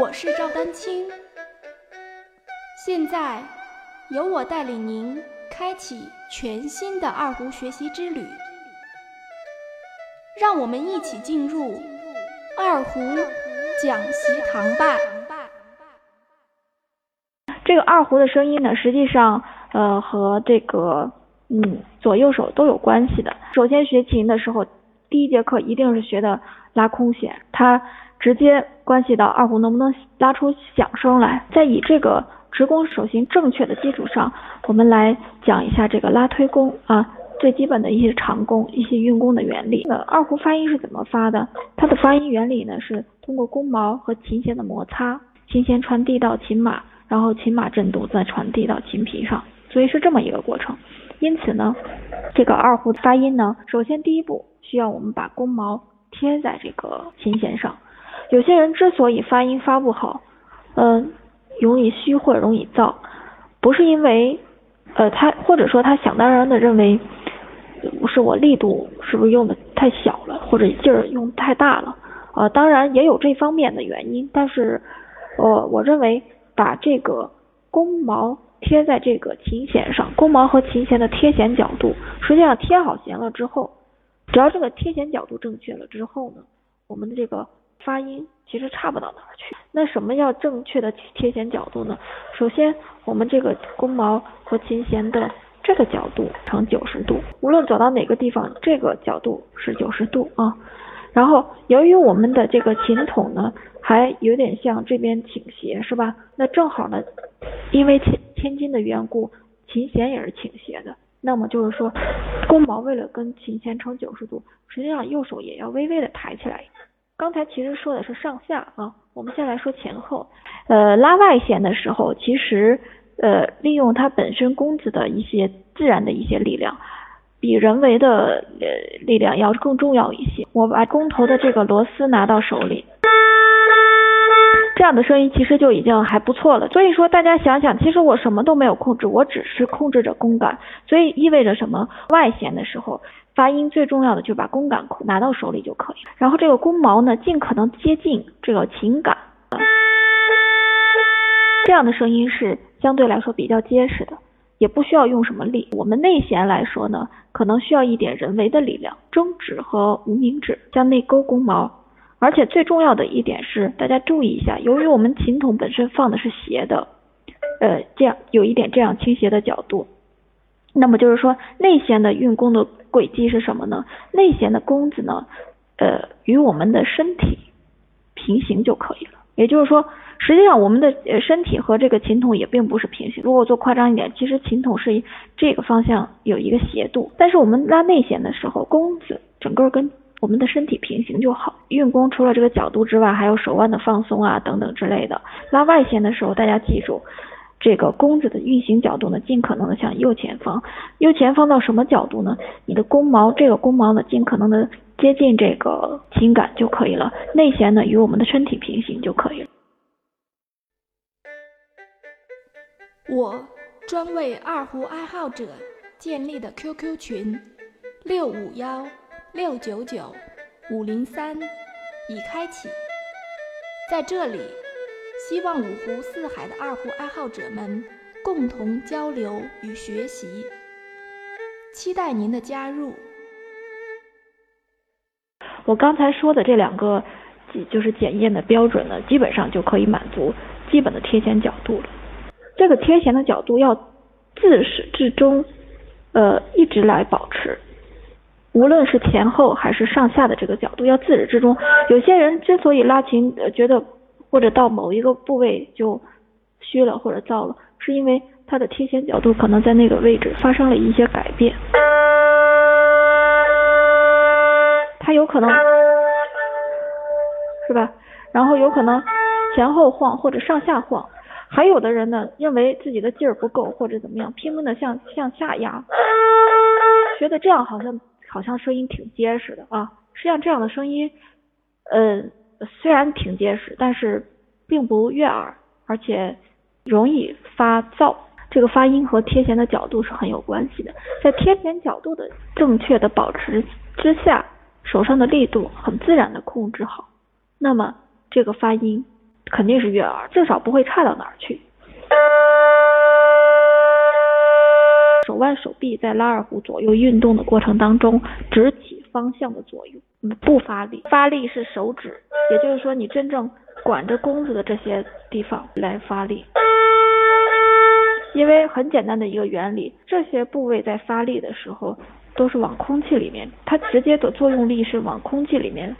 我是赵丹青，现在由我带领您开启全新的二胡学习之旅，让我们一起进入二胡讲习堂吧。这个二胡的声音呢，实际上呃和这个嗯左右手都有关系的。首先学琴的时候，第一节课一定是学的拉空弦，它。直接关系到二胡能不能拉出响声来，在以这个直弓手型正确的基础上，我们来讲一下这个拉推弓啊，最基本的一些长弓、一些运弓的原理。那二胡发音是怎么发的？它的发音原理呢是通过弓毛和琴弦的摩擦，琴弦传递到琴马，然后琴马振动再传递到琴皮上，所以是这么一个过程。因此呢，这个二胡的发音呢，首先第一步需要我们把弓毛贴在这个琴弦上。有些人之所以发音发不好，嗯，容易虚或者容易燥，不是因为，呃，他或者说他想当然的认为，是我力度是不是用的太小了，或者劲儿用太大了，呃，当然也有这方面的原因，但是，呃，我认为把这个弓毛贴在这个琴弦上，弓毛和琴弦的贴弦角度，实际上贴好弦了之后，只要这个贴弦角度正确了之后呢，我们的这个。发音其实差不到哪儿去。那什么叫正确的贴弦角度呢？首先，我们这个弓毛和琴弦的这个角度成九十度，无论走到哪个地方，这个角度是九十度啊。然后，由于我们的这个琴筒呢，还有点向这边倾斜，是吧？那正好呢，因为千千斤的缘故，琴弦也是倾斜的。那么就是说，弓毛为了跟琴弦成九十度，实际上右手也要微微的抬起来。刚才其实说的是上下啊，我们先来说前后。呃，拉外弦的时候，其实呃利用它本身弓子的一些自然的一些力量，比人为的呃力量要更重要一些。我把弓头的这个螺丝拿到手里。这样的声音其实就已经还不错了。所以说大家想想，其实我什么都没有控制，我只是控制着弓杆。所以意味着什么？外弦的时候发音最重要的就是把弓杆拿到手里就可以。然后这个弓毛呢，尽可能接近这个琴杆，这样的声音是相对来说比较结实的，也不需要用什么力。我们内弦来说呢，可能需要一点人为的力量，中指和无名指向内勾弓毛。而且最重要的一点是，大家注意一下，由于我们琴筒本身放的是斜的，呃，这样有一点这样倾斜的角度，那么就是说内弦的运弓的轨迹是什么呢？内弦的弓子呢，呃，与我们的身体平行就可以了。也就是说，实际上我们的呃身体和这个琴筒也并不是平行。如果做夸张一点，其实琴筒是这个方向有一个斜度，但是我们拉内弦的时候，弓子整个跟我们的身体平行就好。运弓除了这个角度之外，还有手腕的放松啊等等之类的。拉外弦的时候，大家记住，这个弓子的运行角度呢，尽可能的向右前方。右前方到什么角度呢？你的弓毛，这个弓毛呢，尽可能的接近这个琴杆就可以了。内弦呢，与我们的身体平行就可以了。我专为二胡爱好者建立的 QQ 群：六五幺。六九九五零三已开启，在这里，希望五湖四海的二胡爱好者们共同交流与学习，期待您的加入。我刚才说的这两个，就是检验的标准呢，基本上就可以满足基本的贴弦角度了。这个贴弦的角度要自始至终，呃，一直来保持。无论是前后还是上下的这个角度，要自始至终。有些人之所以拉琴，呃，觉得或者到某一个部位就虚了或者燥了，是因为它的贴弦角度可能在那个位置发生了一些改变，它有可能是吧？然后有可能前后晃或者上下晃，还有的人呢认为自己的劲儿不够或者怎么样，拼命的向向下压，觉得这样好像。好像声音挺结实的啊，实际上这样的声音，呃，虽然挺结实，但是并不悦耳，而且容易发燥。这个发音和贴弦的角度是很有关系的，在贴弦角度的正确的保持之下，手上的力度很自然的控制好，那么这个发音肯定是悦耳，至少不会差到哪儿去。手腕、手臂在拉二胡左右运动的过程当中，直起方向的作用，嗯不发力。发力是手指，也就是说你真正管着弓子的这些地方来发力。因为很简单的一个原理，这些部位在发力的时候都是往空气里面，它直接的作用力是往空气里面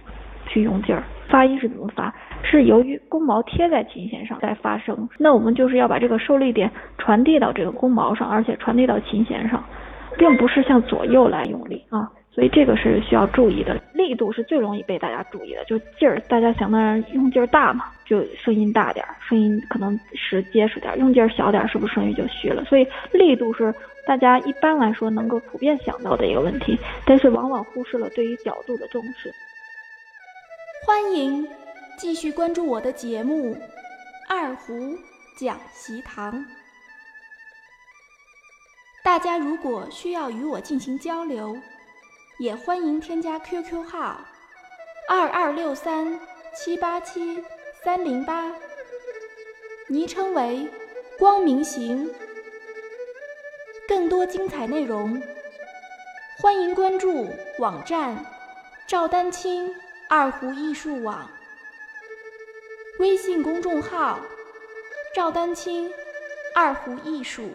去用劲儿。发音是怎么发？是由于弓毛贴在琴弦上在发声，那我们就是要把这个受力点传递到这个弓毛上，而且传递到琴弦上，并不是向左右来用力啊。所以这个是需要注意的，力度是最容易被大家注意的，就劲儿，大家想当然用劲儿大嘛，就声音大点儿，声音可能实结实点儿，用劲儿小点儿，是不是声音就虚了？所以力度是大家一般来说能够普遍想到的一个问题，但是往往忽视了对于角度的重视。欢迎继续关注我的节目《二胡讲习堂》，大家如果需要与我进行交流。也欢迎添加 QQ 号二二六三七八七三零八，昵称为光明行。更多精彩内容，欢迎关注网站赵丹青二胡艺术网，微信公众号赵丹青二胡艺术。